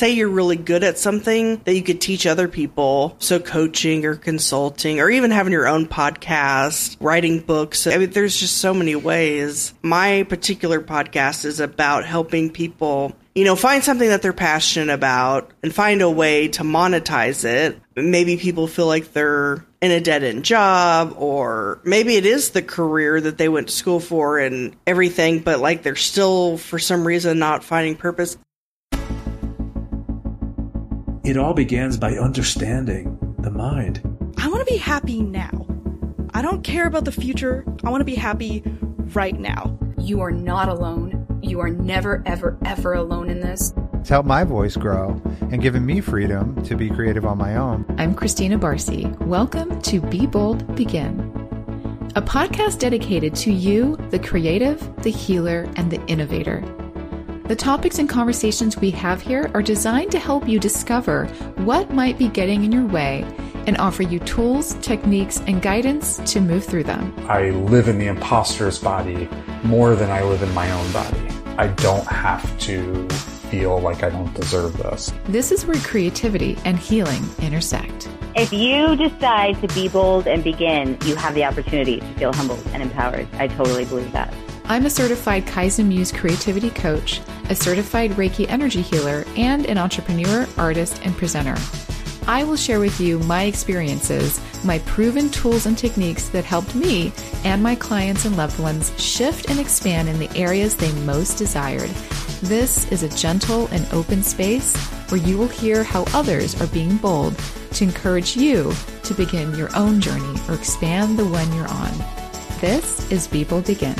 say you're really good at something that you could teach other people. So coaching or consulting or even having your own podcast, writing books. I mean, there's just so many ways. My particular podcast is about helping people you know, find something that they're passionate about and find a way to monetize it. Maybe people feel like they're in a dead end job, or maybe it is the career that they went to school for and everything, but like they're still, for some reason, not finding purpose. It all begins by understanding the mind. I want to be happy now. I don't care about the future. I want to be happy right now. You are not alone you are never, ever, ever alone in this. It's helped my voice grow and given me freedom to be creative on my own. I'm Christina Barcy. Welcome to Be Bold, Begin, a podcast dedicated to you, the creative, the healer, and the innovator. The topics and conversations we have here are designed to help you discover what might be getting in your way and offer you tools, techniques, and guidance to move through them. I live in the imposter's body more than I live in my own body. I don't have to feel like I don't deserve this. This is where creativity and healing intersect. If you decide to be bold and begin, you have the opportunity to feel humbled and empowered. I totally believe that. I'm a certified Kaizen Muse creativity coach, a certified Reiki energy healer, and an entrepreneur, artist, and presenter. I will share with you my experiences, my proven tools and techniques that helped me and my clients and loved ones shift and expand in the areas they most desired. This is a gentle and open space where you will hear how others are being bold to encourage you to begin your own journey or expand the one you're on. This is Be Bold Begin.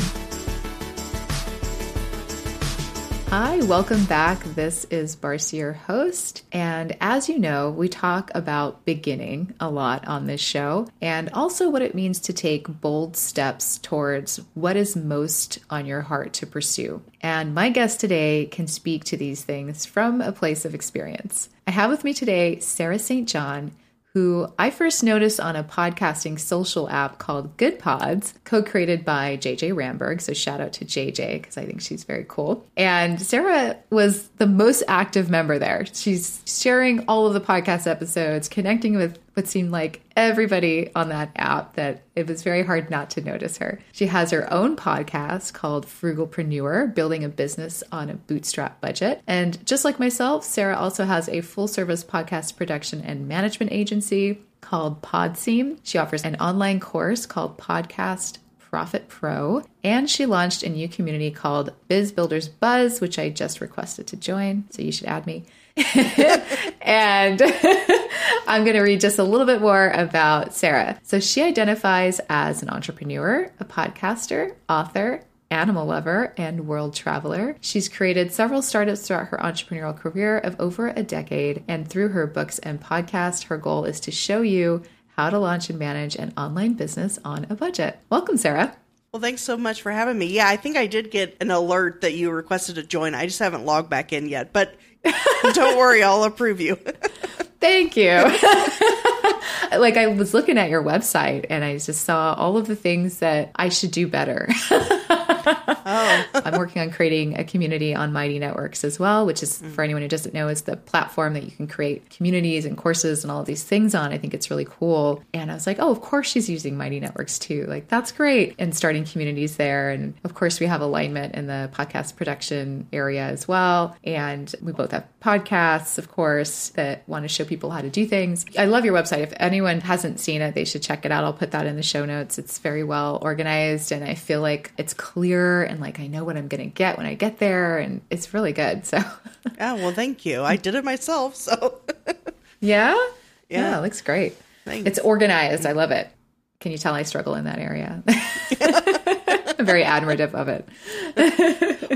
Hi, welcome back. This is Barcy, your host. And as you know, we talk about beginning a lot on this show and also what it means to take bold steps towards what is most on your heart to pursue. And my guest today can speak to these things from a place of experience. I have with me today Sarah St. John who I first noticed on a podcasting social app called Good Pods, co created by JJ Ramberg. So shout out to JJ because I think she's very cool. And Sarah was the most active member there. She's sharing all of the podcast episodes, connecting with what seemed like everybody on that app that it was very hard not to notice her. She has her own podcast called Frugalpreneur, building a business on a bootstrap budget. And just like myself, Sarah also has a full service podcast production and management agency called Podseam. She offers an online course called Podcast Profit Pro, and she launched a new community called Biz Builders Buzz, which I just requested to join. So you should add me. and I'm going to read just a little bit more about Sarah. So she identifies as an entrepreneur, a podcaster, author, animal lover, and world traveler. She's created several startups throughout her entrepreneurial career of over a decade. And through her books and podcast, her goal is to show you how to launch and manage an online business on a budget. Welcome, Sarah. Well, thanks so much for having me. Yeah, I think I did get an alert that you requested to join. I just haven't logged back in yet, but don't worry, I'll approve you. Thank you. like I was looking at your website and I just saw all of the things that I should do better. Oh. I'm working on creating a community on Mighty Networks as well, which is mm. for anyone who doesn't know, is the platform that you can create communities and courses and all of these things on. I think it's really cool. And I was like, oh, of course she's using Mighty Networks too. Like that's great. And starting communities there. And of course we have alignment in the podcast production area as well. And we both have podcasts, of course, that want to show people how to do things. I love your website. If anyone hasn't seen it, they should check it out. I'll put that in the show notes. It's very well organized and I feel like it's clear and like I know what I'm going to get when I get there and it's really good. So Yeah, oh, well, thank you. I did it myself, so Yeah? Yeah, yeah it looks great. Thanks. It's organized. I love it. Can you tell I struggle in that area? I'm very admirative of it.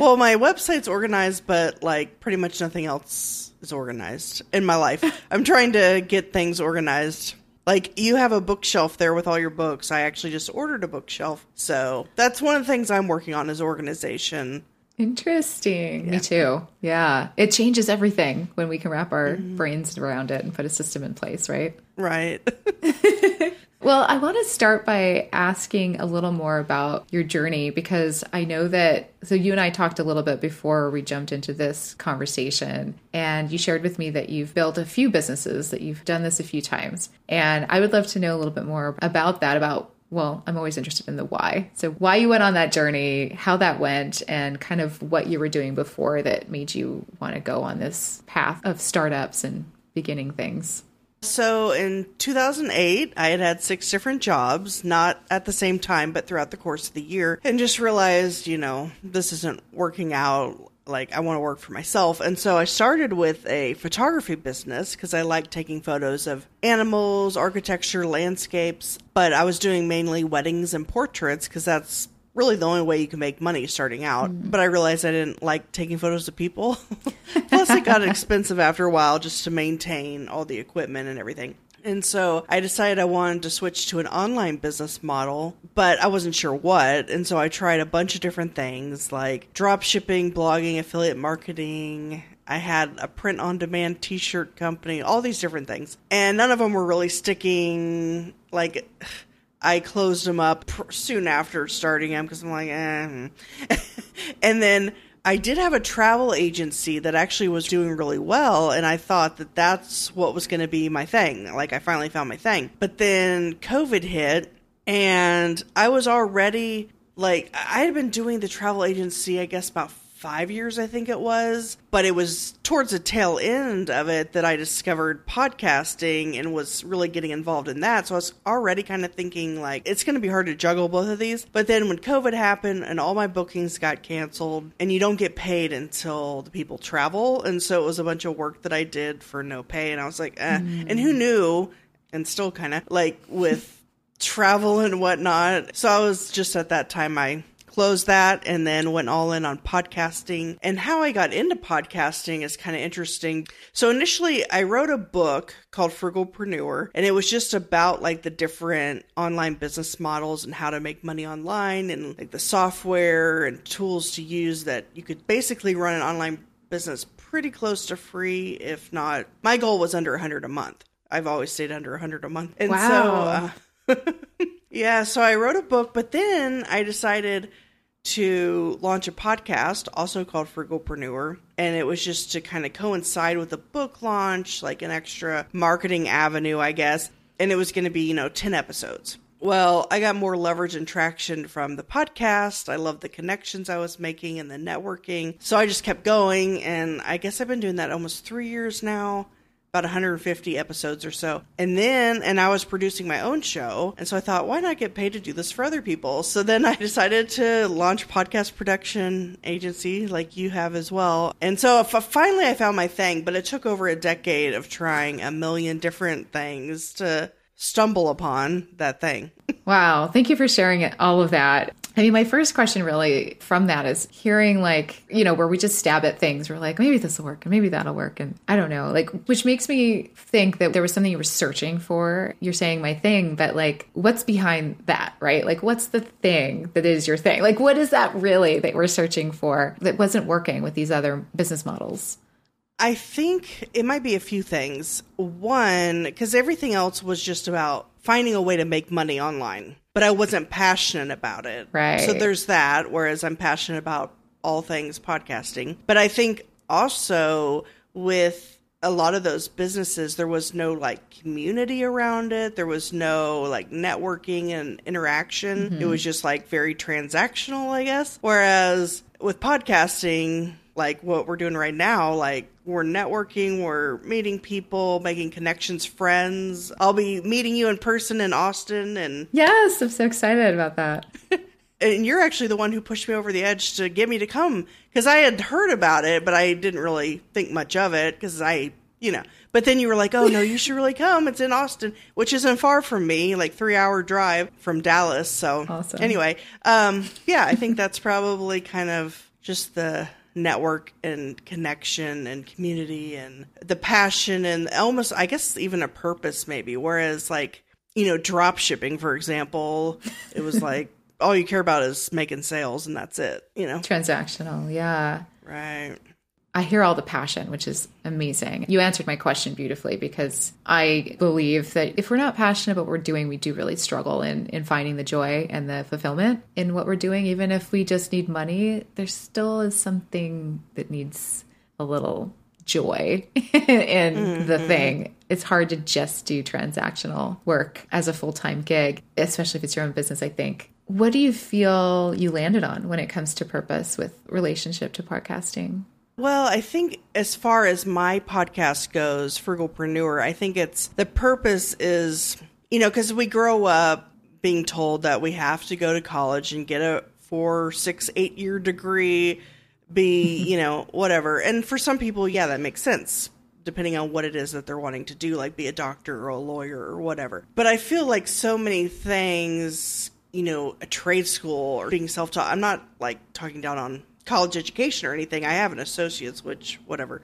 well, my website's organized, but like pretty much nothing else is organized in my life. I'm trying to get things organized. Like you have a bookshelf there with all your books. I actually just ordered a bookshelf. So that's one of the things I'm working on is organization. Interesting. Yeah. Me too. Yeah. It changes everything when we can wrap our mm-hmm. brains around it and put a system in place, right? Right. Well, I want to start by asking a little more about your journey because I know that. So, you and I talked a little bit before we jumped into this conversation, and you shared with me that you've built a few businesses, that you've done this a few times. And I would love to know a little bit more about that, about well, I'm always interested in the why. So, why you went on that journey, how that went, and kind of what you were doing before that made you want to go on this path of startups and beginning things. So in 2008, I had had six different jobs, not at the same time, but throughout the course of the year, and just realized, you know, this isn't working out. Like, I want to work for myself. And so I started with a photography business because I like taking photos of animals, architecture, landscapes. But I was doing mainly weddings and portraits because that's really the only way you can make money starting out. Mm. But I realized I didn't like taking photos of people. Plus, it got expensive after a while just to maintain all the equipment and everything. And so I decided I wanted to switch to an online business model, but I wasn't sure what. And so I tried a bunch of different things like drop shipping, blogging, affiliate marketing. I had a print on demand t shirt company, all these different things. And none of them were really sticking. Like, I closed them up pr- soon after starting them because I'm like, eh. and then I did have a travel agency that actually was doing really well, and I thought that that's what was going to be my thing. Like, I finally found my thing. But then COVID hit, and I was already like, I had been doing the travel agency, I guess, about five years, I think it was. But it was towards the tail end of it that I discovered podcasting and was really getting involved in that. So I was already kind of thinking, like, it's going to be hard to juggle both of these. But then when COVID happened and all my bookings got canceled, and you don't get paid until the people travel. And so it was a bunch of work that I did for no pay. And I was like, eh. Mm. And who knew? And still kind of like with travel and whatnot. So I was just at that time, I closed that and then went all in on podcasting. And how I got into podcasting is kind of interesting. So initially, I wrote a book called Frugalpreneur, and it was just about like the different online business models and how to make money online and like the software and tools to use that you could basically run an online business pretty close to free, if not. My goal was under 100 a month. I've always stayed under 100 a month. And wow. so, uh, yeah, so I wrote a book, but then I decided to launch a podcast, also called Frugalpreneur. And it was just to kind of coincide with the book launch, like an extra marketing avenue, I guess. And it was going to be, you know, 10 episodes. Well, I got more leverage and traction from the podcast. I love the connections I was making and the networking. So I just kept going. And I guess I've been doing that almost three years now about 150 episodes or so. And then, and I was producing my own show. And so I thought, why not get paid to do this for other people? So then I decided to launch podcast production agency like you have as well. And so finally I found my thing, but it took over a decade of trying a million different things to stumble upon that thing. wow. Thank you for sharing all of that. I mean, my first question really from that is hearing like, you know, where we just stab at things. We're like, maybe this will work and maybe that'll work. And I don't know, like, which makes me think that there was something you were searching for. You're saying my thing, but like, what's behind that, right? Like, what's the thing that is your thing? Like, what is that really that we're searching for that wasn't working with these other business models? I think it might be a few things. One, because everything else was just about finding a way to make money online but I wasn't passionate about it. Right. So there's that, whereas I'm passionate about all things podcasting. But I think also with a lot of those businesses, there was no like community around it. There was no like networking and interaction. Mm-hmm. It was just like very transactional, I guess. Whereas with podcasting, like what we're doing right now, like we're networking, we're meeting people, making connections, friends. I'll be meeting you in person in Austin and Yes, I'm so excited about that. and you're actually the one who pushed me over the edge to get me to come because I had heard about it, but I didn't really think much of it because I, you know. But then you were like, "Oh no, you should really come. It's in Austin, which isn't far from me, like three hour drive from Dallas." So awesome. anyway, um, yeah, I think that's probably kind of just the network and connection and community and the passion and almost I guess even a purpose maybe. Whereas like, you know, drop shipping, for example, it was like all you care about is making sales and that's it, you know. Transactional, yeah. Right. I hear all the passion, which is amazing. You answered my question beautifully because I believe that if we're not passionate about what we're doing, we do really struggle in, in finding the joy and the fulfillment in what we're doing. Even if we just need money, there still is something that needs a little joy in the mm-hmm. thing. It's hard to just do transactional work as a full time gig, especially if it's your own business, I think. What do you feel you landed on when it comes to purpose with relationship to podcasting? Well, I think as far as my podcast goes, Frugalpreneur, I think it's the purpose is, you know, because we grow up being told that we have to go to college and get a four, six, eight year degree, be, you know, whatever. And for some people, yeah, that makes sense depending on what it is that they're wanting to do, like be a doctor or a lawyer or whatever. But I feel like so many things, you know, a trade school or being self taught, I'm not like talking down on college education or anything. I have an associate's, which, whatever.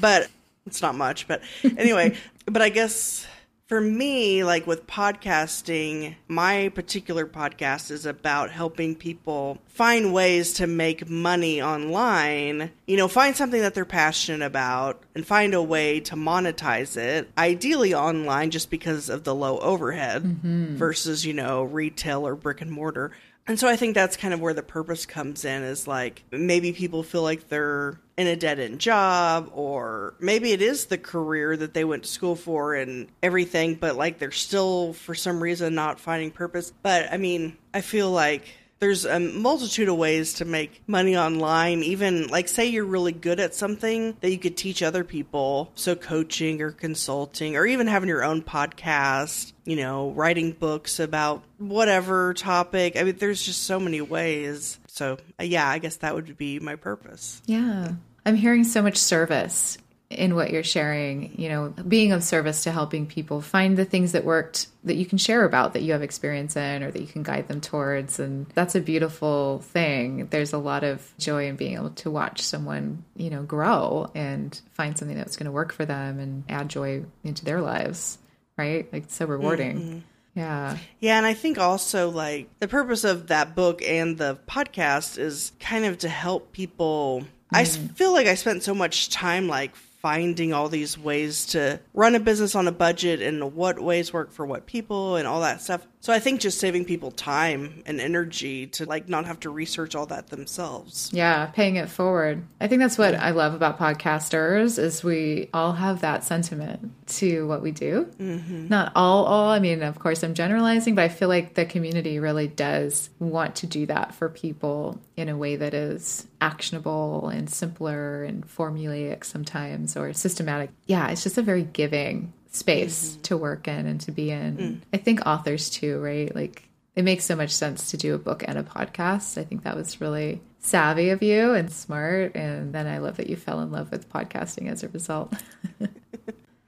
But it's not much. But anyway, but I guess for me, like with podcasting, my particular podcast is about helping people find ways to make money online. You know, find something that they're passionate about and find a way to monetize it, ideally online just because of the low overhead mm-hmm. versus, you know, retail or brick and mortar. And so I think that's kind of where the purpose comes in is like maybe people feel like they're in a dead end job, or maybe it is the career that they went to school for and everything, but like they're still for some reason not finding purpose. But I mean, I feel like there's a multitude of ways to make money online. Even like say you're really good at something that you could teach other people. So coaching or consulting or even having your own podcast you know writing books about whatever topic. I mean there's just so many ways. So uh, yeah i guess that would be my purpose. Yeah. I'm hearing so much service in what you're sharing, you know, being of service to helping people find the things that worked that you can share about that you have experience in or that you can guide them towards. And that's a beautiful thing. There's a lot of joy in being able to watch someone, you know, grow and find something that's going to work for them and add joy into their lives, right? Like, so rewarding. Mm-hmm. Yeah. Yeah, and I think also like the purpose of that book and the podcast is kind of to help people. I mm-hmm. feel like I spent so much time like finding all these ways to run a business on a budget and what ways work for what people and all that stuff. So I think just saving people time and energy to like not have to research all that themselves. Yeah, paying it forward. I think that's what I love about podcasters is we all have that sentiment to what we do. Mm-hmm. Not all, all. I mean, of course, I'm generalizing, but I feel like the community really does want to do that for people in a way that is actionable and simpler and formulaic sometimes or systematic. Yeah, it's just a very giving space mm-hmm. to work in and to be in. Mm. I think authors too, right? Like it makes so much sense to do a book and a podcast. I think that was really savvy of you and smart. And then I love that you fell in love with podcasting as a result.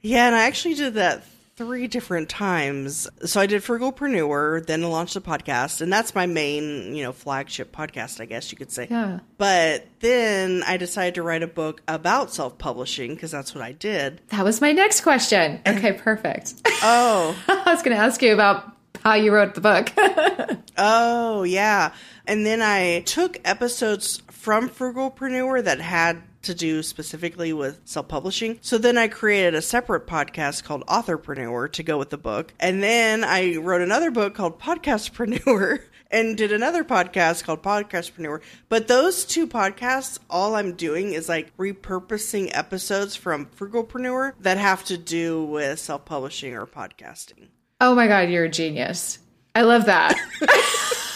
Yeah, and I actually did that three different times. So I did Frugalpreneur, then I launched the podcast, and that's my main, you know, flagship podcast, I guess you could say. Yeah. But then I decided to write a book about self publishing because that's what I did. That was my next question. Okay, perfect. Oh, I was going to ask you about how you wrote the book. oh, yeah. And then I took episodes from Frugalpreneur that had to do specifically with self publishing. So then I created a separate podcast called Authorpreneur to go with the book. And then I wrote another book called Podcastpreneur. And did another podcast called Podcastpreneur. But those two podcasts, all I'm doing is like repurposing episodes from Frugalpreneur that have to do with self publishing or podcasting. oh my God, you're a genius. I love that.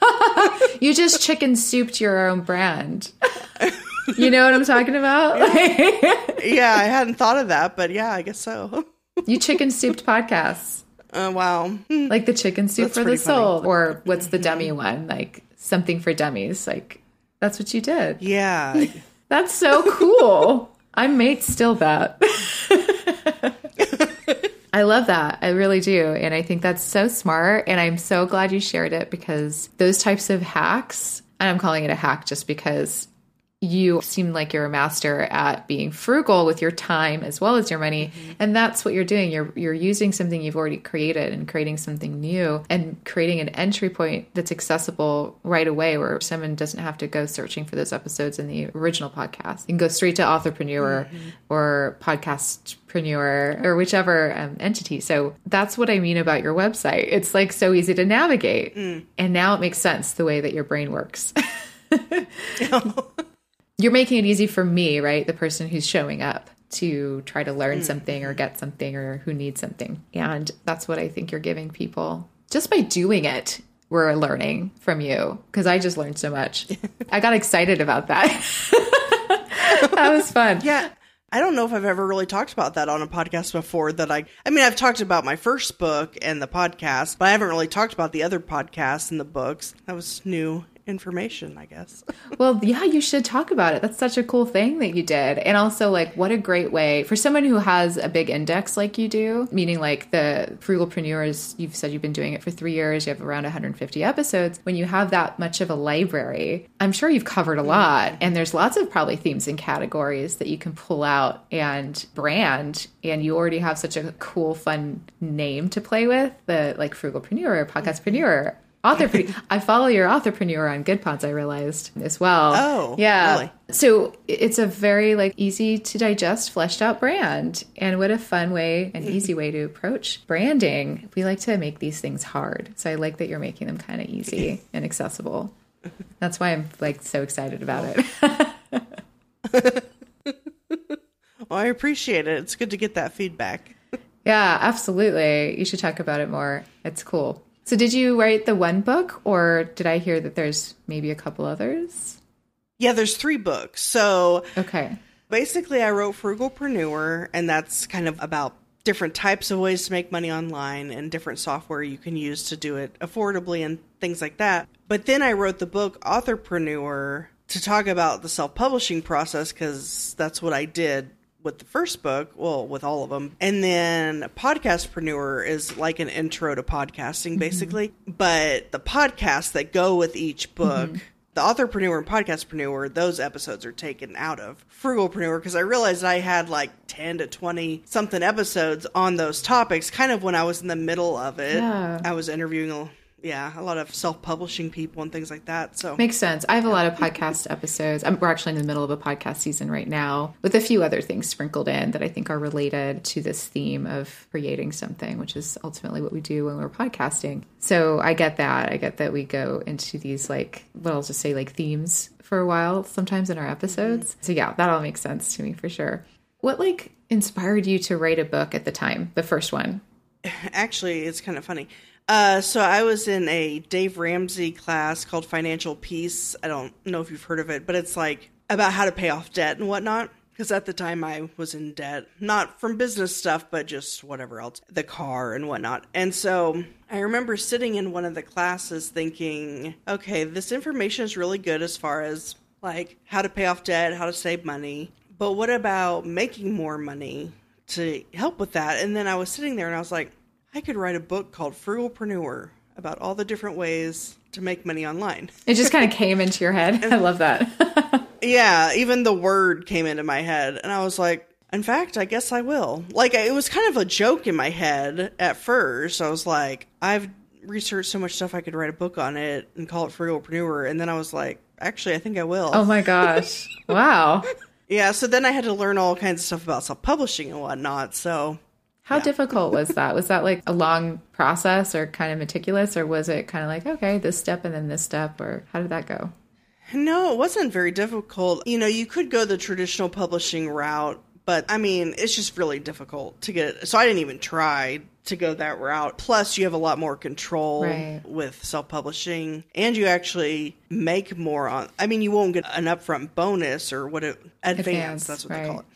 you just chicken souped your own brand. You know what I'm talking about? Yeah, I hadn't thought of that, but yeah, I guess so. you chicken souped podcasts. Uh, wow. like the chicken soup That's for the pretty funny. soul or what's the dummy one like something for dummies like that's what you did Yeah. that's so cool i might still that i love that i really do and i think that's so smart and i'm so glad you shared it because those types of hacks and i'm calling it a hack just because you seem like you're a master at being frugal with your time as well as your money. Mm-hmm. And that's what you're doing. You're you're using something you've already created and creating something new and creating an entry point that's accessible right away where someone doesn't have to go searching for those episodes in the original podcast. You can go straight to authorpreneur mm-hmm. or podcastpreneur or whichever um, entity. So that's what i mean about your website. It's like so easy to navigate. Mm. And now it makes sense the way that your brain works you're making it easy for me, right? The person who's showing up to try to learn mm. something or mm. get something or who needs something. And that's what I think you're giving people just by doing it. We're learning from you because I just learned so much. I got excited about that. that was fun. Yeah. I don't know if I've ever really talked about that on a podcast before that I I mean I've talked about my first book and the podcast, but I haven't really talked about the other podcasts and the books. That was new information, I guess. Well, yeah, you should talk about it. That's such a cool thing that you did. And also, like, what a great way for someone who has a big index like you do, meaning like the Frugalpreneurs, you've said you've been doing it for three years, you have around 150 episodes. When you have that much of a library, I'm sure you've covered a mm-hmm. lot. And there's lots of probably themes and categories that you can pull out and brand. And you already have such a cool, fun name to play with the like Frugalpreneur, mm-hmm. Podcastpreneur. Authorpreneur. I follow your authorpreneur on Good Pods, I realized as well. Oh, yeah. really? So it's a very like easy to digest, fleshed out brand. And what a fun way, an hmm. easy way to approach branding. We like to make these things hard. So I like that you're making them kind of easy and accessible. That's why I'm like so excited about it. Well, I appreciate it. It's good to get that feedback. yeah, absolutely. You should talk about it more. It's cool. So did you write the one book or did I hear that there's maybe a couple others? Yeah, there's three books. So Okay. basically I wrote Frugalpreneur and that's kind of about different types of ways to make money online and different software you can use to do it affordably and things like that. But then I wrote the book Authorpreneur to talk about the self-publishing process cuz that's what I did with the first book, well, with all of them. And then Podcastpreneur is like an intro to podcasting mm-hmm. basically, but the podcasts that go with each mm-hmm. book the authorpreneur and podcastpreneur those episodes are taken out of frugalpreneur because i realized i had like 10 to 20 something episodes on those topics kind of when i was in the middle of it Yeah. i was interviewing a, yeah a lot of self-publishing people and things like that so Makes sense. I have a lot of podcast episodes. I'm, we're actually in the middle of a podcast season right now with a few other things sprinkled in that I think are related to this theme of creating something, which is ultimately what we do when we're podcasting. So I get that. I get that we go into these, like, what I'll just say, like themes for a while sometimes in our episodes. Mm-hmm. So yeah, that all makes sense to me for sure. What, like, inspired you to write a book at the time, the first one? actually it's kind of funny uh, so i was in a dave ramsey class called financial peace i don't know if you've heard of it but it's like about how to pay off debt and whatnot because at the time i was in debt not from business stuff but just whatever else the car and whatnot and so i remember sitting in one of the classes thinking okay this information is really good as far as like how to pay off debt how to save money but what about making more money to help with that. And then I was sitting there and I was like, I could write a book called Frugalpreneur about all the different ways to make money online. It just kind of came into your head. I love that. yeah, even the word came into my head. And I was like, in fact, I guess I will. Like, it was kind of a joke in my head at first. I was like, I've researched so much stuff, I could write a book on it and call it Frugalpreneur. And then I was like, actually, I think I will. oh my gosh. Wow. Yeah, so then I had to learn all kinds of stuff about self publishing and whatnot. So How difficult was that? Was that like a long process or kind of meticulous, or was it kind of like, okay, this step and then this step, or how did that go? No, it wasn't very difficult. You know, you could go the traditional publishing route, but I mean, it's just really difficult to get. So I didn't even try to go that route. Plus, you have a lot more control Right. with self publishing, and you actually make more on. I mean, you won't get an upfront bonus or what it advance. Advance, that's what they call it.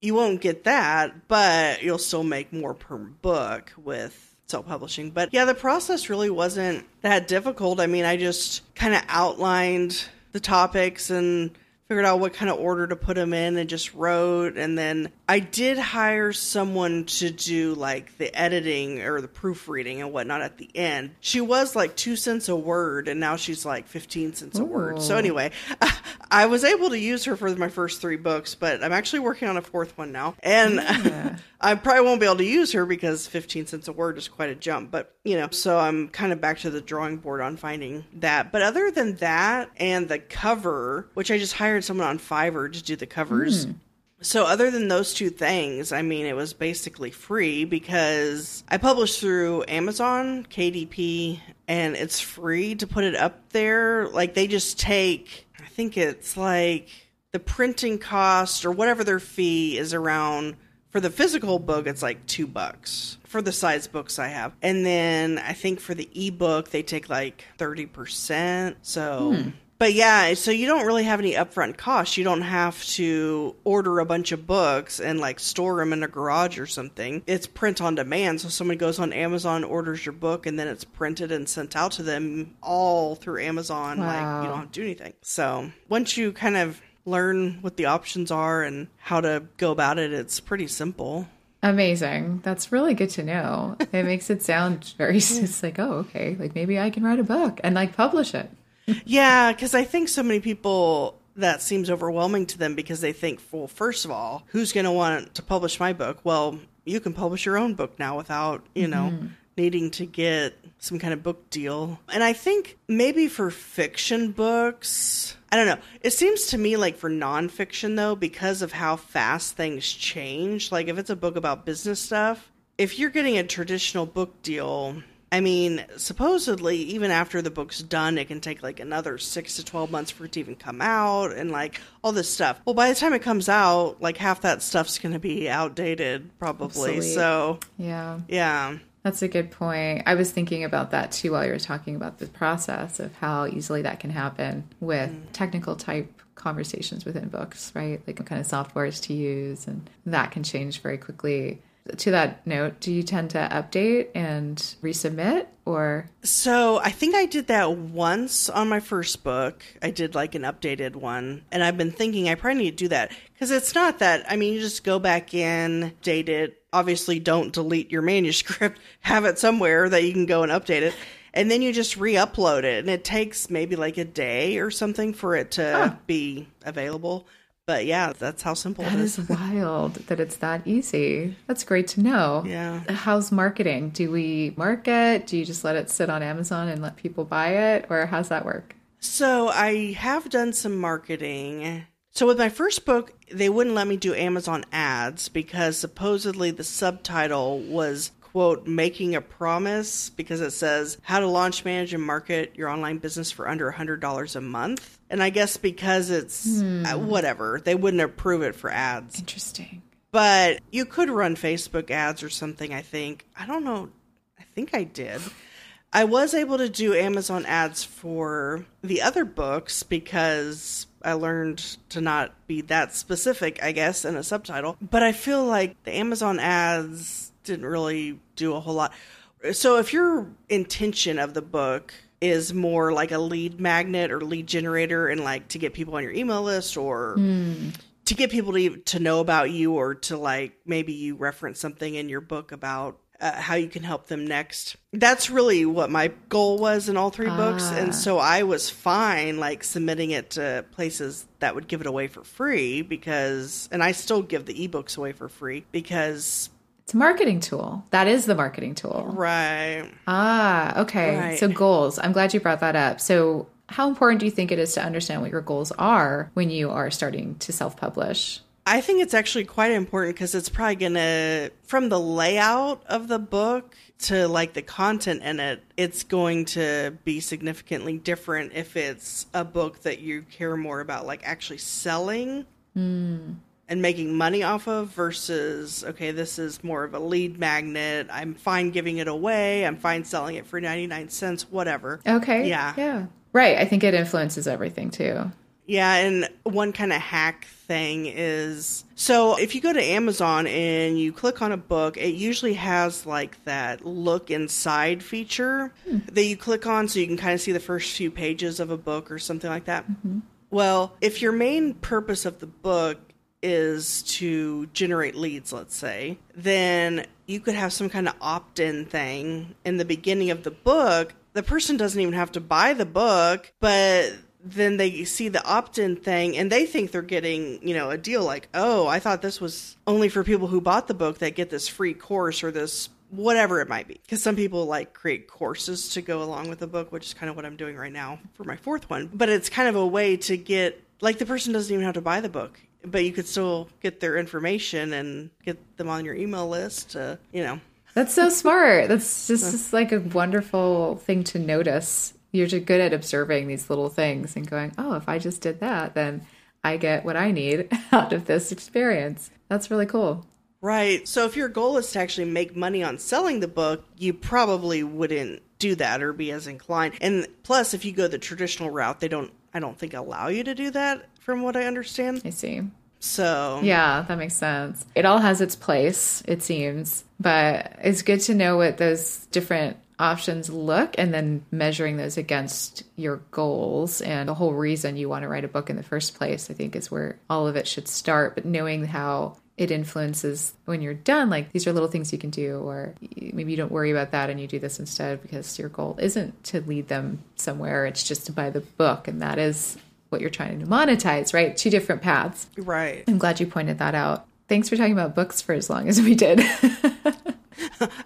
You won't get that, but you'll still make more per book with self publishing. But yeah, the process really wasn't that difficult. I mean, I just kind of outlined the topics and figured out what kind of order to put them in and just wrote. And then I did hire someone to do like the editing or the proofreading and whatnot at the end. She was like two cents a word, and now she's like 15 cents a word. So, anyway, I was able to use her for my first three books, but I'm actually working on a fourth one now. And I probably won't be able to use her because 15 cents a word is quite a jump. But, you know, so I'm kind of back to the drawing board on finding that. But other than that and the cover, which I just hired someone on Fiverr to do the covers. Hmm. So other than those two things, I mean, it was basically free because I published through Amazon, KDP, and it's free to put it up there. Like they just take, I think it's like the printing cost or whatever their fee is around. For the physical book it's like two bucks for the size books i have. And then i think for the ebook they take like 30% so hmm. But yeah so you don't really have any upfront costs you don't have to order a bunch of books and like store them in a garage or something it's print on demand so someone goes on amazon orders your book and then it's printed and sent out to them all through amazon like Wow. you don't have to do anything so once you kind of learn what the options are and how to go about it it's pretty simple Amazing. That's really good to know. It makes it sound very, it's like, oh, okay, like maybe I can write a book and like publish it. Yeah, because I think so many people that seems overwhelming to them because they think, well, first of all, who's going to want to publish my book? Well, you can publish your own book now without, you know, mm-hmm. needing to get some kind of book deal. And I think maybe for fiction books, I don't know. It seems to me like for nonfiction, though, because of how fast things change, like if it's a book about business stuff, if you're getting a traditional book deal, I mean, supposedly, even after the book's done, it can take like another six to 12 months for it to even come out and like all this stuff. Well, by the time it comes out, like half that stuff's going to be outdated, probably. So, Yeah. yeah. That's a good point. I was thinking about that too while you were talking about the process of how easily that can happen with mm. technical type conversations within books, right? Like what kind of softwares to use, and that can change very quickly. To that note, do you tend to update and resubmit or? So I think I did that once on my first book. I did like an updated one. And I've been thinking I probably need to do that because it's not that, I mean, you just go back in, date it. Obviously, don't delete your manuscript, have it somewhere that you can go and update it. And then you just re upload it. And it takes maybe like a day or something for it to be available. But yeah, that's how simple That it is is. wild that it's that easy. That's great to know. Yeah. How's marketing? Do we market? Do you just let it sit on Amazon and let people buy it? Or how's that work? So I have done some marketing. So with my first book, they wouldn't let me do Amazon ads because supposedly the subtitle was quote making a promise because it says how to launch manage and market your online business for under $100 a month and i guess because it's uh, whatever they wouldn't approve it for ads Interesting. but you could run Facebook ads or something, I think. I don't know. I think I did. I was able to do Amazon ads for the other books because I learned to not be that specific, I guess, in a subtitle. But I feel like the Amazon ads didn't really do a whole lot. So if your intention of the book is more like a lead magnet or lead generator and like to get people on your email list or to get people to to know about you or to like maybe you reference something in your book about uh, how you can help them next. That's really what my goal was in all three books, and so I was fine like submitting it to places that would give it away for free because, and I still give the ebooks away for free because, It's a marketing tool. That is the marketing tool. right. Ah, okay. Right. So goals. I'm glad you brought that up. So how important do you think it is to understand what your goals are when you are starting to self-publish? I think it's actually quite important because it's probably gonna, from the layout of the book to like the content in it, it's going to be significantly different if it's a book that you care more about, like actually selling and making money off of versus, okay, this is more of a lead magnet. I'm fine giving it away. I'm fine selling it for 99 cents, whatever. Okay. Yeah. Yeah. Right. I think it influences everything too. Yeah, and one kind of hack thing is so if you go to Amazon and you click on a book, it usually has like that look inside feature hmm. that you click on so you can kind of see the first few pages of a book or something like that. Mm-hmm. Well, if your main purpose of the book is to generate leads, let's say, then you could have some kind of opt in thing in the beginning of the book. The person doesn't even have to buy the book, but then they see the opt-in thing and they think they're getting, you know, a deal like, "Oh, I thought this was only for people who bought the book that get this free course or this whatever it might be." Cuz some people like create courses to go along with the book, which is kind of what I'm doing right now for my fourth one. But it's kind of a way to get like the person doesn't even have to buy the book, but you could still get their information and get them on your email list to, you know, That's so smart. That's just, just like a wonderful thing to notice. You're just good at observing these little things and going, oh, if I just did that, then I get what I need out of this experience. That's really cool. Right. So if your goal is to actually make money on selling the book, you probably wouldn't do that or be as inclined. And plus if you go the traditional route, they don't I don't think allow you to do that from what I understand. I see. So Yeah, that makes sense. It all has its place, it seems, but it's good to know what those different options look and then measuring those against your goals and the whole reason you want to write a book in the first place, I think is where all of it should start. But knowing how it influences when you're done, like these are little things you can do, or maybe you don't worry about that and you do this instead because your goal isn't to lead them somewhere, it's just to buy the book, and that is what you're trying to monetize, right? Two different paths. Right. I'm glad you pointed that out. Thanks for talking about books for as long as we did.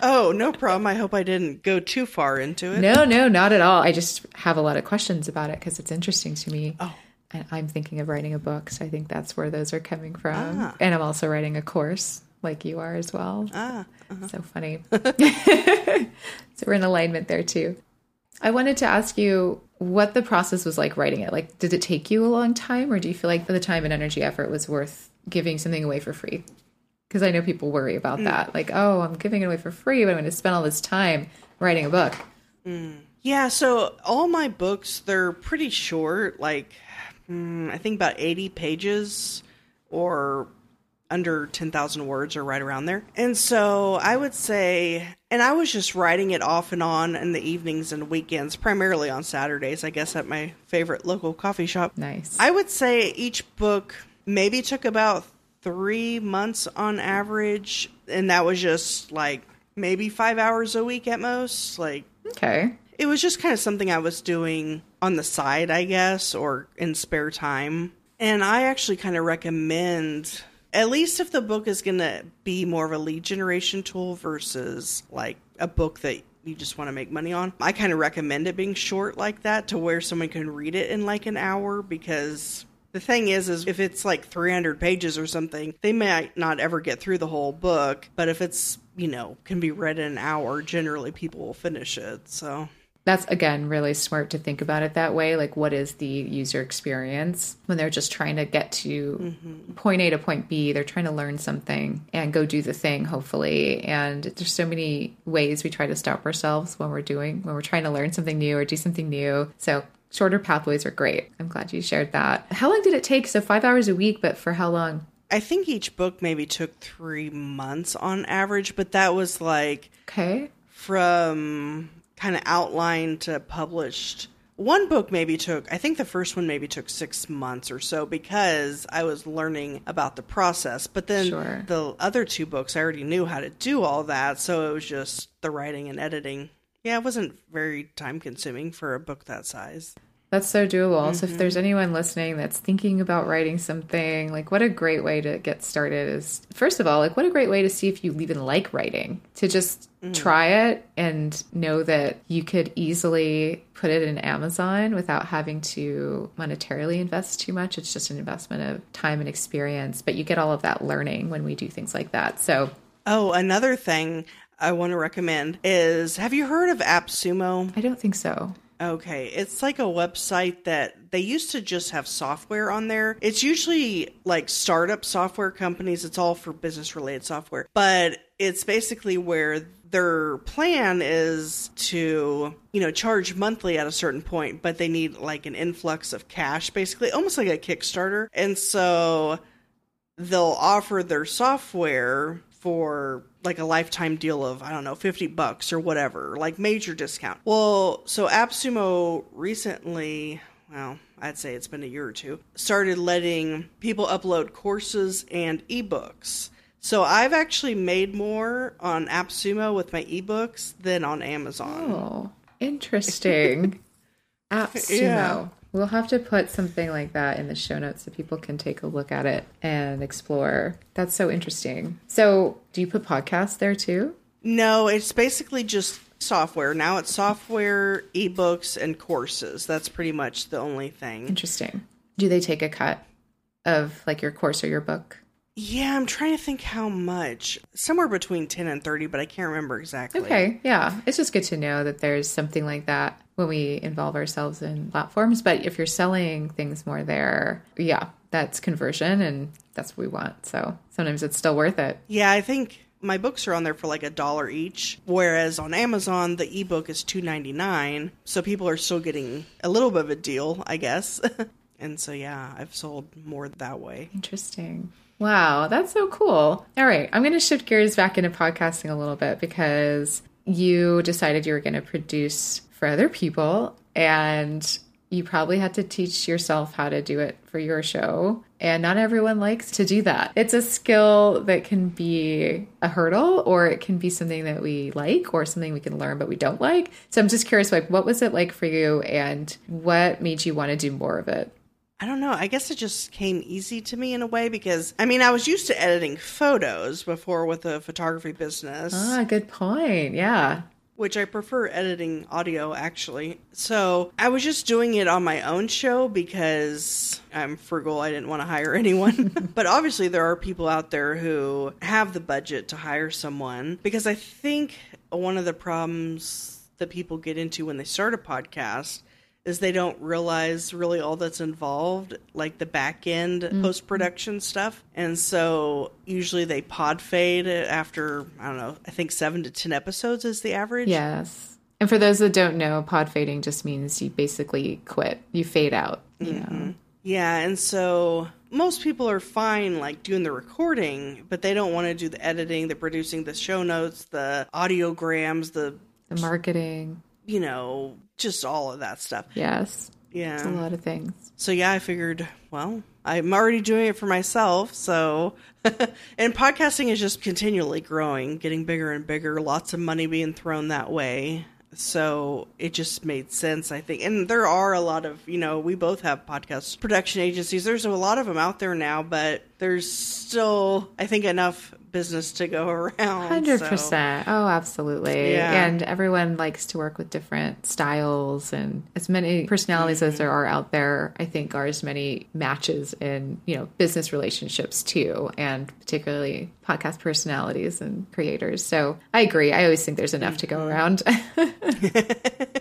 Oh, no problem. I hope I didn't go too far into it. no, no, not at all. I just have a lot of questions about it because it's interesting to me. Oh. And I'm thinking of writing a book, so I think that's where those are coming from. Ah. And I'm also writing a course like you are as well. Ah. So funny. so we're in alignment there too. I wanted to ask you what the process was like writing it. Like, did it take you a long time, or do you feel like the time and energy effort was worth giving something away for free? Because I know people worry about that. Like, oh, I'm giving it away for free, but I'm going to spend all this time writing a book. Yeah, so all my books they're pretty short, like mm, I think about 80 pages or under 10,000 words or right around there. And so I would say and I was just writing it off and on in the evenings and weekends, primarily on Saturdays, I guess at my favorite local coffee shop. Nice. I would say each book maybe took about three months on average, and that was just like maybe five hours a week at most. Like okay. it was just kind of something I was doing on the side, I guess, or in spare time. And I actually kind of recommend, at least if the book is going to be more of a lead generation tool versus like a book that you just want to make money on, I kind of recommend it being short like that to where someone can read it in like an hour because. The thing is, is if it's like 300 pages or something, they might not ever get through the whole book. But if it's, you know, can be read in an hour, generally people will finish it. So That's again really smart to think about it that way. Like, what is the user experience when they're just trying to get to mm-hmm. point A to point B? They're trying to learn something and go do the thing, hopefully. And there's so many ways we try to stop ourselves when we're doing, when we're trying to learn something new or do something new. So, shorter pathways are great. I'm glad you shared that. How long did it take? So, five hours a week, but for how long? I think each book maybe took three months on average, but that was like Okay. from kind of outline to published. One book maybe took, I think the first one maybe took six months or so because I was learning about the process. But then Sure. the other two books, I already knew how to do all that. So it was just the writing and editing. Yeah, it wasn't very time consuming for a book that size. That's so doable. So if there's mm-hmm. anyone listening that's thinking about writing something, like what a great way to get started is first of all, like what a great way to see if you even like writing. To just mm. try it and know that you could easily put it in Amazon without having to monetarily invest too much. It's just an investment of time and experience, but you get all of that learning when we do things like that. So Oh, another thing I want to recommend is have you heard of AppSumo? I don't think so. Okay, it's like a website that they used to just have software on there. It's usually like startup software companies, it's all for business related software. But it's basically where their plan is to, you know, charge monthly at a certain point, but they need like an influx of cash, basically, almost like a Kickstarter. And so they'll offer their software for like a lifetime deal of I don't know 50 bucks or whatever, like major discount. Well, so AppSumo recently well, I'd say it's been a year or two, started letting people upload courses and ebooks. So I've actually made more on AppSumo with my ebooks than on Amazon. Oh, interesting. AppSumo. Yeah. We'll have to put something like that in the show notes so people can take a look at it and explore. That's so interesting. So, do you put podcasts there too? No, it's basically just software. Now it's software, ebooks, and courses. That's pretty much the only thing. Interesting. Do they take a cut of like your course or your book? Yeah, I'm trying to think how much. Somewhere between 10 and 30, but I can't remember exactly. Okay, yeah. It's just good to know that there's something like that when we involve ourselves in platforms. But if you're selling things more there, yeah, that's conversion and that's what we want. So sometimes it's still worth it. Yeah, I think my books are on there for like a dollar each, whereas on Amazon the ebook is 2.99, so people are still getting a little bit of a deal, I guess. and so yeah, I've sold more that way. Interesting. Wow, that's so cool. All right, I'm going to shift gears back into podcasting a little bit because you decided you were going to produce for other people and you probably had to teach yourself how to do it for your show. And not everyone likes to do that. It's a skill that can be a hurdle or it can be something that we like or something we can learn but we don't like. So I'm just curious like what was it like for you and what made you want to do more of it? I don't know. I guess it just came easy to me in a way because I mean, I was used to editing photos before with a photography business. Ah, good point. Yeah. Which I prefer editing audio actually. So I was just doing it on my own show because I'm frugal. I didn't want to hire anyone. but obviously, there are people out there who have the budget to hire someone because I think one of the problems that people get into when they start a podcast is they don't realize really all that's involved, like the back end mm-hmm. post production stuff. And so usually they pod fade after, I don't know, I think seven to 10 episodes is the average. Yes. And for those that don't know, pod fading just means you basically quit. You fade out. You mm-hmm. know. Yeah. And so most people are fine like doing the recording, but they don't want to do the editing, the producing, the show notes, the audiograms, the, The marketing. You know, just all of that stuff. Yes. Yeah. It's a lot of things. So yeah, I figured, well, I'm already doing it for myself, so and podcasting is just continually growing, getting bigger and bigger, lots of money being thrown that way. So it just made sense, I think. And there are a lot of, you know, we both have podcast production agencies. There's a lot of them out there now, but there's still, I think, enough business to go around. Hundred so- percent. Oh, absolutely. Yeah. And everyone likes to work with different styles and as many personalities as mm-hmm. there are out there. I think are as many matches in you know business relationships too, and particularly podcast personalities and creators. So I agree. I always think there's enough to go mm-hmm. around.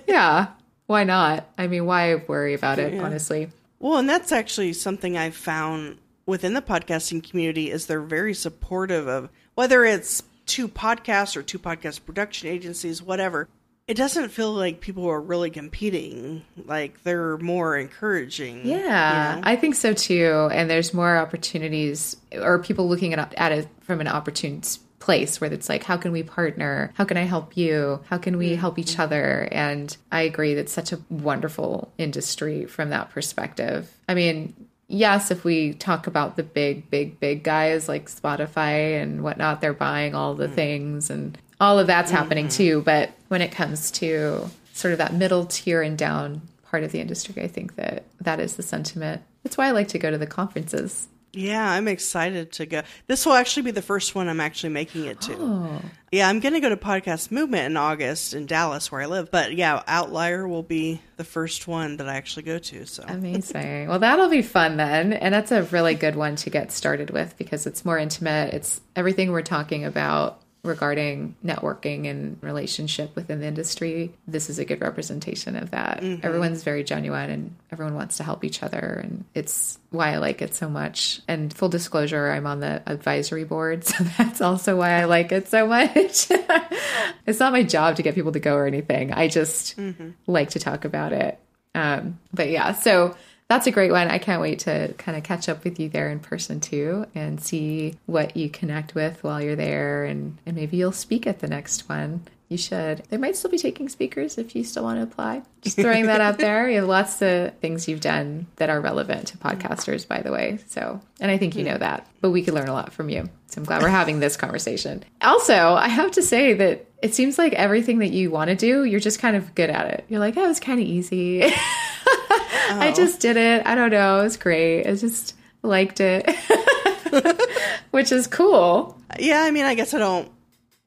yeah. Why not? I mean, why worry about it? Honestly. Well, and that's actually something I've found within the podcasting community is they're very supportive of whether it's two podcasts or two podcast production agencies, whatever. It doesn't feel like people are really competing. Like they're more encouraging. Yeah, you know? I think so too. And there's more opportunities, or people looking at, at it from an opportune place where it's like, how can we partner? How can I help you? How can we help each mm-hmm. other? And I agree that's such a wonderful industry from that perspective. I mean, yes, if we talk about the big, big, big guys like Spotify and whatnot, they're buying all the hmm. things and all of that's happening mm-hmm. too. But when it comes to sort of that middle tier and down part of the industry, I think that that is the sentiment. That's why I like to go to the conferences. Yeah, I'm excited to go. This will actually be the first one I'm actually making it to. Oh. Yeah, I'm going to go to Podcast Movement in August in Dallas, where I live. But yeah, Outlier will be the first one that I actually go to. So Amazing. Well, that'll be fun then. And that's a really good one to get started with because it's more intimate. It's everything we're talking about regarding networking and relationship within the industry. This is a good representation of that. Everyone's very genuine and everyone wants to help each other. And it's why I like it so much. And full disclosure, I'm on the advisory board. So that's also why I like it so much. it's not my job to get people to go or anything. I just like to talk about it. Um, but yeah, so that's a great one. I can't wait to kind of catch up with you there in person too and see what you connect with while you're there and, and maybe you'll speak at the next one. You should. They might still be taking speakers if you still want to apply. Just throwing that out there. You have lots of things you've done that are relevant to podcasters, by the way. So, and I think you know that, but we could learn a lot from you. So I'm glad we're having this conversation. Also, I have to say that it seems like everything that you want to do, you're just kind of good at it. You're like, oh, it was kind of easy. I oh. just did it. I don't know. It was great. I just liked it, which is cool. Yeah, I mean, I guess I don't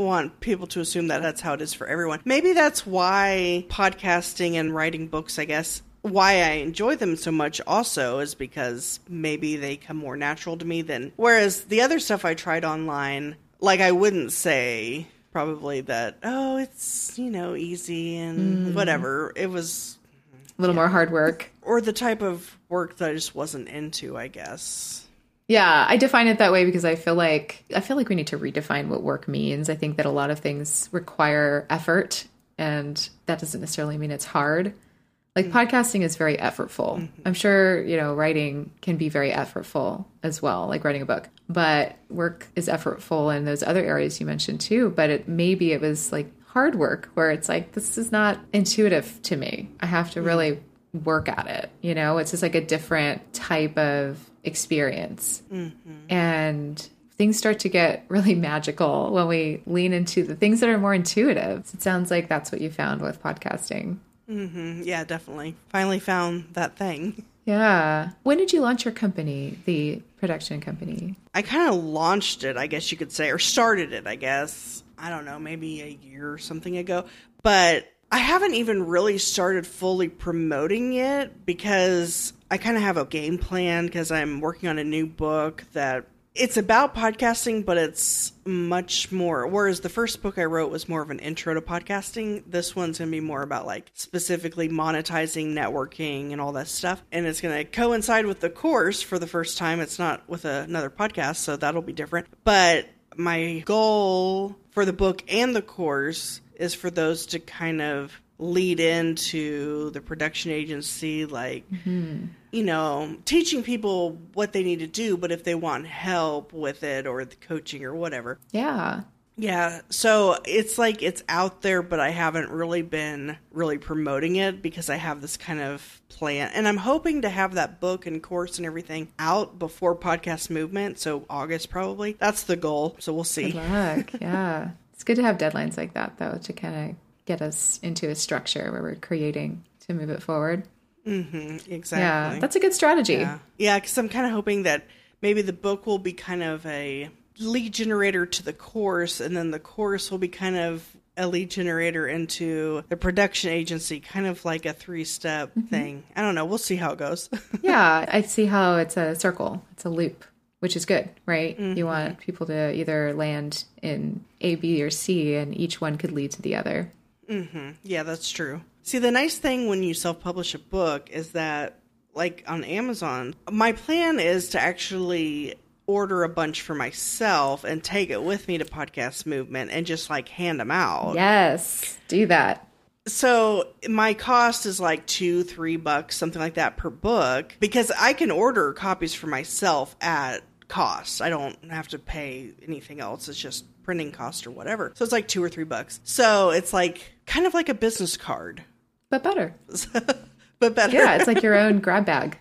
want people to assume that that's how it is for everyone. Maybe that's why podcasting and writing books, I guess, why I enjoy them so much also is because maybe they come more natural to me than whereas the other stuff I tried online, like I wouldn't say probably that oh it's you know easy and mm-hmm. whatever it was A little more hard work. or the type of work that I just wasn't into I guess Yeah, I define it that way because I feel like I feel like we need to redefine what work means. I think that a lot of things require effort and that doesn't necessarily mean it's hard. Like mm-hmm. podcasting is very effortful. Mm-hmm. I'm sure, you know, writing can be very effortful as well, like writing a book. But work is effortful in those other areas you mentioned too, but it maybe it was like hard work where it's like this is not intuitive to me. I have to mm-hmm. really work at it, you know? It's just like a different type of experience. And things start to get really magical when we lean into the things that are more intuitive. It sounds like that's what you found with podcasting. Mm, yeah definitely finally found that thing Yeah. When did you launch your company, the production company? I kind of launched it, I guess you could say, or started it, I guess. I don't know, maybe a year or something ago. But I haven't even really started fully promoting it because I kind of have a game plan because I'm working on a new book that it's about podcasting, but it's much more. Whereas the first book I wrote was more of an intro to podcasting, this one's going to be more about like specifically monetizing, networking, and all that stuff. And it's going to coincide with the course for the first time. It's not with another podcast, so that'll be different. But my goal for the book and the course is for those to kind of lead into the production agency like mm-hmm. You know teaching people what they need to do but if they want help with it or the coaching or whatever Yeah. yeah so it's like it's out there but i haven't really been really promoting it because i have this kind of plan and i'm hoping to have that book and course and everything out before podcast movement so august probably that's the goal so we'll see Good luck. yeah. It's good to have deadlines like that, though, to kind of get us into a structure where we're creating to move it forward. Mm-hmm, exactly Yeah. That's a good strategy. Yeah, yeah, because I'm kind of hoping that maybe the book will be kind of a lead generator to the course, and then the course will be kind of a lead generator into the production agency, kind of like a three step mm-hmm. thing. I don't know. We'll see how it goes. yeah, I see how it's a circle, it's a loop, which is good, right? Mm-hmm. You want people to either land in A, B, or C, and each one could lead to the other. Mm-hmm. Yeah, that's true. See, the nice thing when you self publish a book is that, like on Amazon, my plan is to actually order a bunch for myself and take it with me to Podcast Movement and just like hand them out. Yes, do that. So my cost is like two, three bucks, something like that per book, because I can order copies for myself at cost. I don't have to pay anything else. It's just printing cost or whatever. So it's like two or three bucks. So it's like kind of like a business card, But better. but better. Yeah, it's like your own grab bag.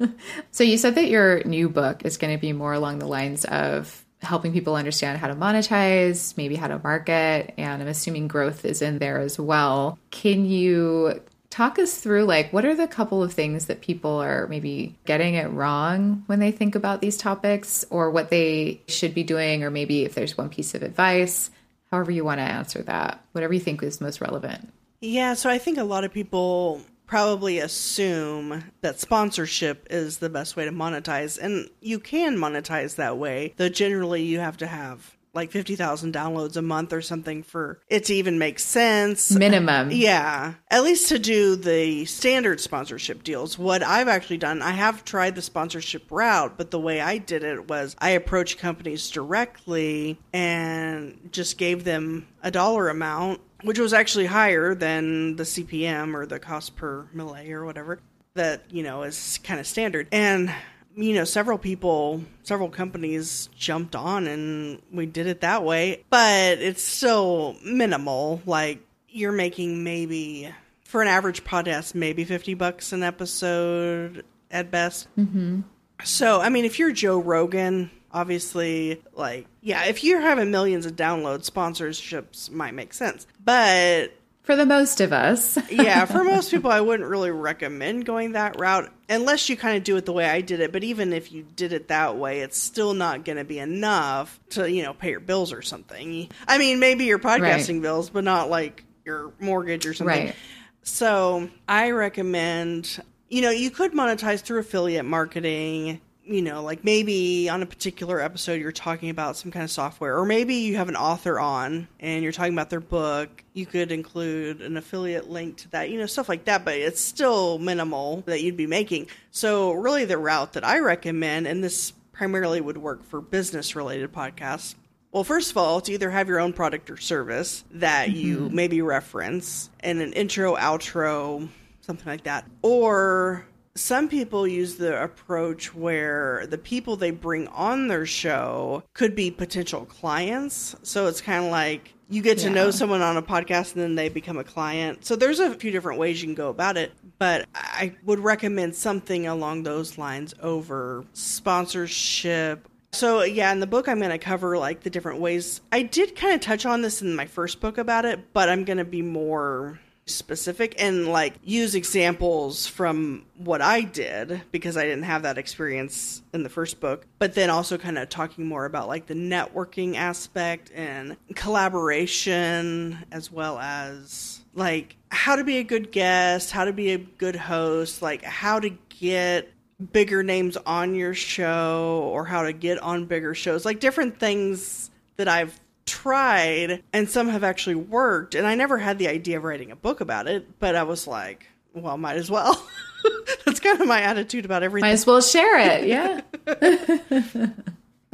so you said that your new book is going to be more along the lines of helping people understand how to monetize, maybe how to market, and I'm assuming growth is in there as well. Can you talk us through like what are the couple of things that people are maybe getting it wrong when they think about these topics or what they should be doing or maybe if there's one piece of advice, however you want to answer that. Whatever you think is most relevant. Yeah, so I think a lot of people probably assume that sponsorship is the best way to monetize, and you can monetize that way, though generally you have to have like 50,000 downloads a month or something for it to even make sense. Minimum. Yeah, at least to do the standard sponsorship deals. What I've actually done, I have tried the sponsorship route, but the way I did it was I approached companies directly and just gave them a dollar amount, which was actually higher than the CPM or the cost per mille or whatever that, you know, is kind of standard. And you know, several people, several companies jumped on and we did it that way, but it's still minimal. Like you're making maybe for an average podcast, maybe 50 bucks an episode at best. Mm-hmm. So, I mean, if you're Joe Rogan, obviously, like, yeah, if you're having millions of downloads, sponsorships might make sense. But For the most of us. yeah, for most people, I wouldn't really recommend going that route unless you kind of do it the way I did it. But even if you did it that way, it's still not going to be enough to, you know, pay your bills or something. I mean, maybe your podcasting Right. bills, but not like your mortgage or something. Right. So I recommend, you know, you could monetize through affiliate marketing. You know, like maybe on a particular episode you're talking about some kind of software, or maybe you have an author on and you're talking about their book. You could include an affiliate link to that, you know, stuff like that, but it's still minimal that you'd be making. So, really, the route that I recommend, and this primarily would work for business related podcasts, well, first of all, to either have your own product or service that you mm-hmm. maybe reference and an intro, outro, something like that. Or some people use the approach where the people they bring on their show could be potential clients. So it's kind of like you get to know someone on a podcast and then they become a client. So there's a few different ways you can go about it, but I would recommend something along those lines over sponsorship so yeah, in the book I'm going to cover like the different ways. I did kind of touch on this in my first book about it, but I'm going to be more specific and like use examples from what I did because I didn't have that experience in the first book, but then also kind of talking more about like the networking aspect and collaboration as well as like how to be a good guest, how to be a good host, like how to get bigger names on your show or how to get on bigger shows, like different things that I've tried and some have actually worked. And I never had the idea of writing a book about it, but I was like, well, might as well. That's kind of my attitude about everything. Might as well share it. Yeah.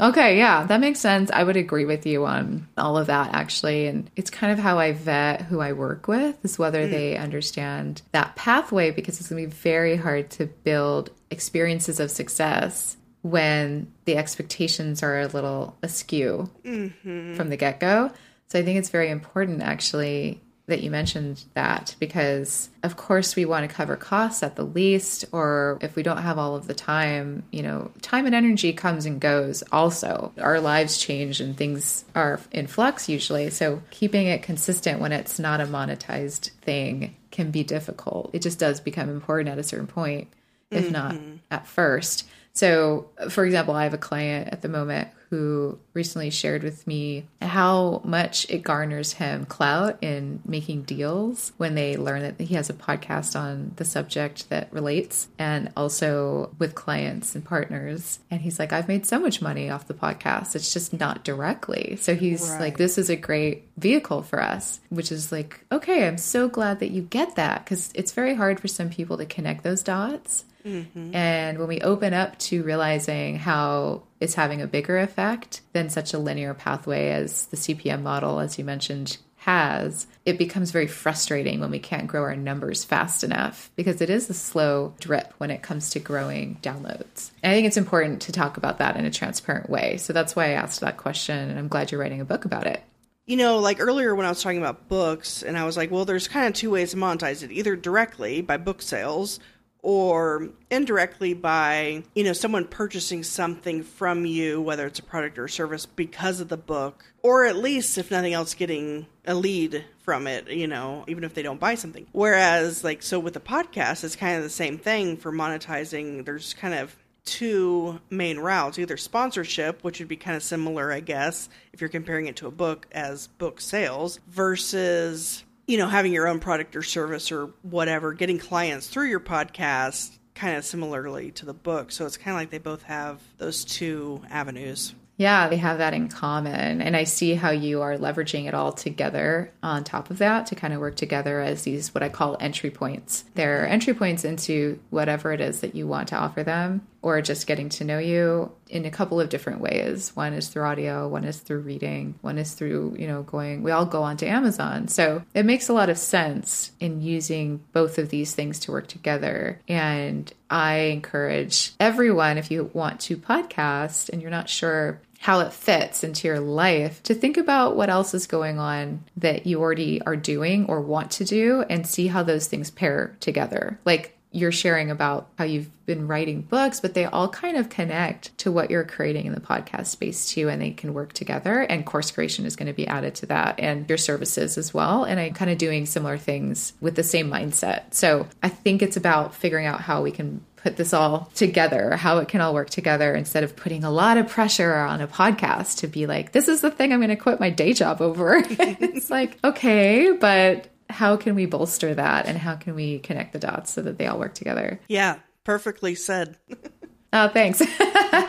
okay. Yeah. That makes sense. I would agree with you on all of that, actually. And it's kind of how I vet who I work with is whether hmm. they understand that pathway because it's going to be very hard to build experiences of success when the expectations are a little askew mm-hmm. from the get go. So I think it's very important, actually, that you mentioned that because, of course, we want to cover costs at the least, or if we don't have all of the time, you know, time and energy comes and goes also. Our lives change and things are in flux usually. So keeping it consistent when it's not a monetized thing can be difficult. It just does become important at a certain point, if not mm-hmm. at first. So, for example, I have a client at the moment who recently shared with me how much it garners him clout in making deals when they learn that he has a podcast on the subject that relates and also with clients and partners. And he's like, I've made so much money off the podcast. It's just not directly. So he's like, this is a great vehicle for us, which is like, okay, I'm so glad that you get that because it's very hard for some people to connect those dots. Mm-hmm. And when we open up to realizing how it's having a bigger effect than such a linear pathway as the CPM model, as you mentioned, has, it becomes very frustrating when we can't grow our numbers fast enough because it is a slow drip when it comes to growing downloads. And I think it's important to talk about that in a transparent way. So that's why I asked that question, and I'm glad you're writing a book about it. you know, like earlier when I was talking about books, and I was like, well, there's kind of two ways to monetize it either directly by book sales or indirectly by, you know, someone purchasing something from you, whether it's a product or a service because of the book, or at least, if nothing else, getting a lead from it, you know, even if they don't buy something. Whereas, like, so with the podcast, it's kind of the same thing for monetizing. There's kind of two main routes either sponsorship which would be kind of similar i guess if you're comparing it to a book as book sales versus you know having your own product or service or whatever getting clients through your podcast kind of similarly to the book so it's kind of like they both have those two avenues Yeah, they have that in common. And I see how you are leveraging it all together on top of that to kind of work together as these, what I call entry points. They're entry points into whatever it is that you want to offer them or just getting to know you in a couple of different ways. One is through audio, one is through reading, one is through, you know, going, we all go onto Amazon. So it makes a lot of sense in using both of these things to work together. And I encourage everyone, if you want to podcast and you're not sure how it fits into your life to think about what else is going on that you already are doing or want to do and see how those things pair together. Like you're sharing about how you've been writing books, but they all kind of connect to what you're creating in the podcast space too, and they can work together. And course creation is going to be added to that, and your services as well. And I'm kind of doing similar things with the same mindset. So I think it's about figuring out how we can put this all together, how it can all work together instead of putting a lot of pressure on a podcast to be like, this is the thing I'm going to quit my day job over. it's like, okay, but how can we bolster that and how can we connect the dots so that they all work together? Yeah, perfectly said. Oh, thanks. I,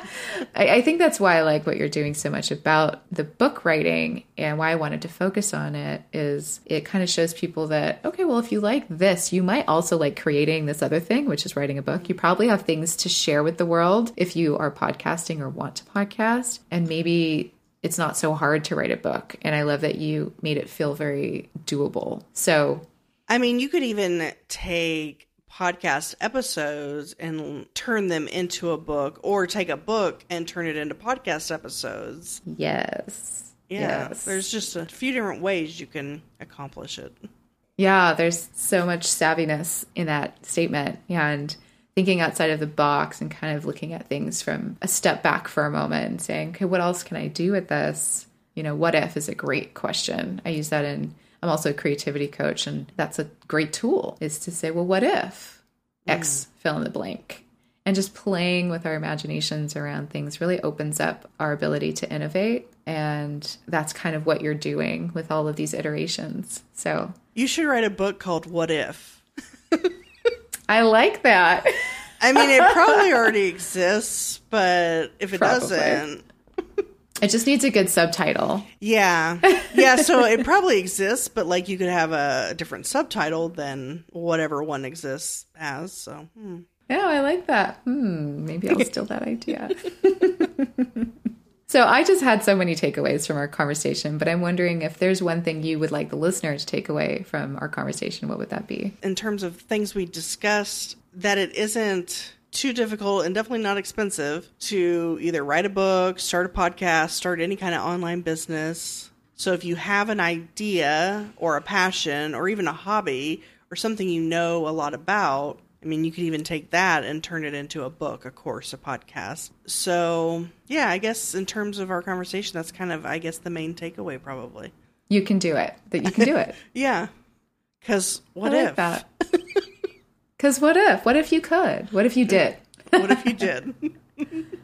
I, think that's why I like what you're doing so much about the book writing and why I wanted to focus on it is it kind of shows people that, okay, well, if you like this, you might also like creating this other thing, which is writing a book. You probably have things to share with the world if you are podcasting or want to podcast. And maybe it's not so hard to write a book. And I love that you made it feel very doable. So, I mean, you could even take podcast episodes and turn them into a book, or take a book and turn it into podcast episodes. Yes. Yeah. Yes. There's just a few different ways you can accomplish it. Yeah, there's so much savviness in that statement. And thinking outside of the box and kind of looking at things from a step back for a moment and saying, okay, what else can I do with this? You know, what if is a great question. I use that in, I'm also a creativity coach, and that's a great tool is to say, well, what if mm. X fill in the blank? And just playing with our imaginations around things really opens up our ability to innovate. And that's kind of what you're doing with all of these iterations. So You should write a book called What If. I like that. I mean, it probably already exists, but if it Probably. doesn't, It just needs a good subtitle. yeah. Yeah, so it probably exists, but like you could have a different subtitle than whatever one exists as. So, hmm. Yeah, I like that. Hmm, maybe I'll steal that idea. So I just had so many takeaways from our conversation, but I'm wondering if there's one thing you would like the listener to take away from our conversation, what would that be? in terms of things we discussed, that it isn't too difficult and definitely not expensive to either write a book, start a podcast, start any kind of online business. So if you have an idea or a passion or even a hobby or something you know a lot about, I mean, you could even take that and turn it into a book, a course, a podcast. So, yeah, I guess in terms of our conversation, that's kind of, I guess, the main takeaway, probably. You can do it. That you can do it. Yeah. Because what like if? that. Because what if? What if you could? What if you did? What if you did?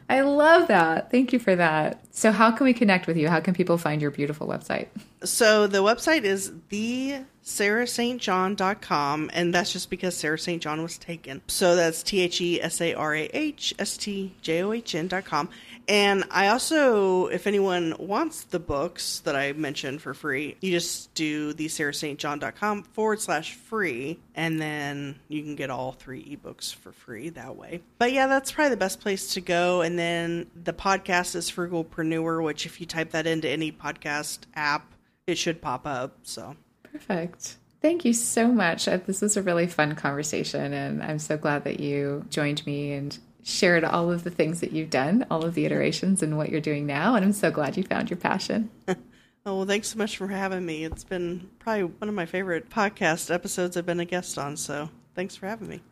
I love that. Thank you for that. So, how can we connect with you? How can people find your beautiful website? So the website is the sarahstjohn.com and that's just because Sarah St. John was taken. So that's T H E S A R A H S T J O H N.com. And I also, if anyone wants the books that I mentioned for free, you just do the sarahstjohn.com forward slash free, and then you can get all three ebooks for free that way. But yeah, that's probably the best place to go. And then the podcast is Frugalpreneur, which if you type that into any podcast app, it should pop up. So Perfect. Thank you so much. Uh, This was a really fun conversation, and I'm so glad that you joined me and shared all of the things that you've done, all of the iterations, and what you're doing now. And I'm so glad you found your passion. Oh, well, thanks so much for having me. It's been probably one of my favorite podcast episodes I've been a guest on, so thanks for having me.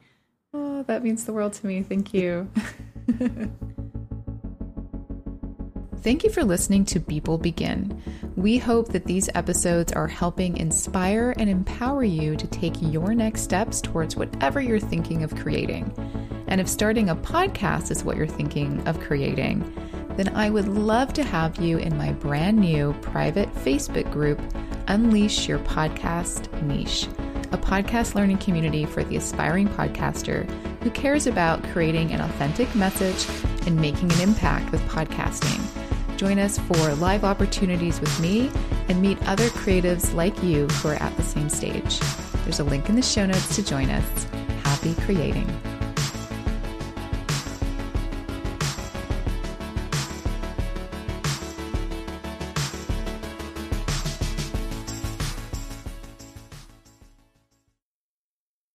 Oh, that means the world to me. Thank you. Thank you for listening to People Begin. We hope that these episodes are helping inspire and empower you to take your next steps towards whatever you're thinking of creating. And if starting a podcast is what you're thinking of creating, then I would love to have you in my brand new private Facebook group, Unleash Your Podcast Niche, a podcast learning community for the aspiring podcaster who cares about creating an authentic message and making an impact with podcasting. Join us for live opportunities with me and meet other creatives like you who are at the same stage. There's a link in the show notes to join us. Happy creating.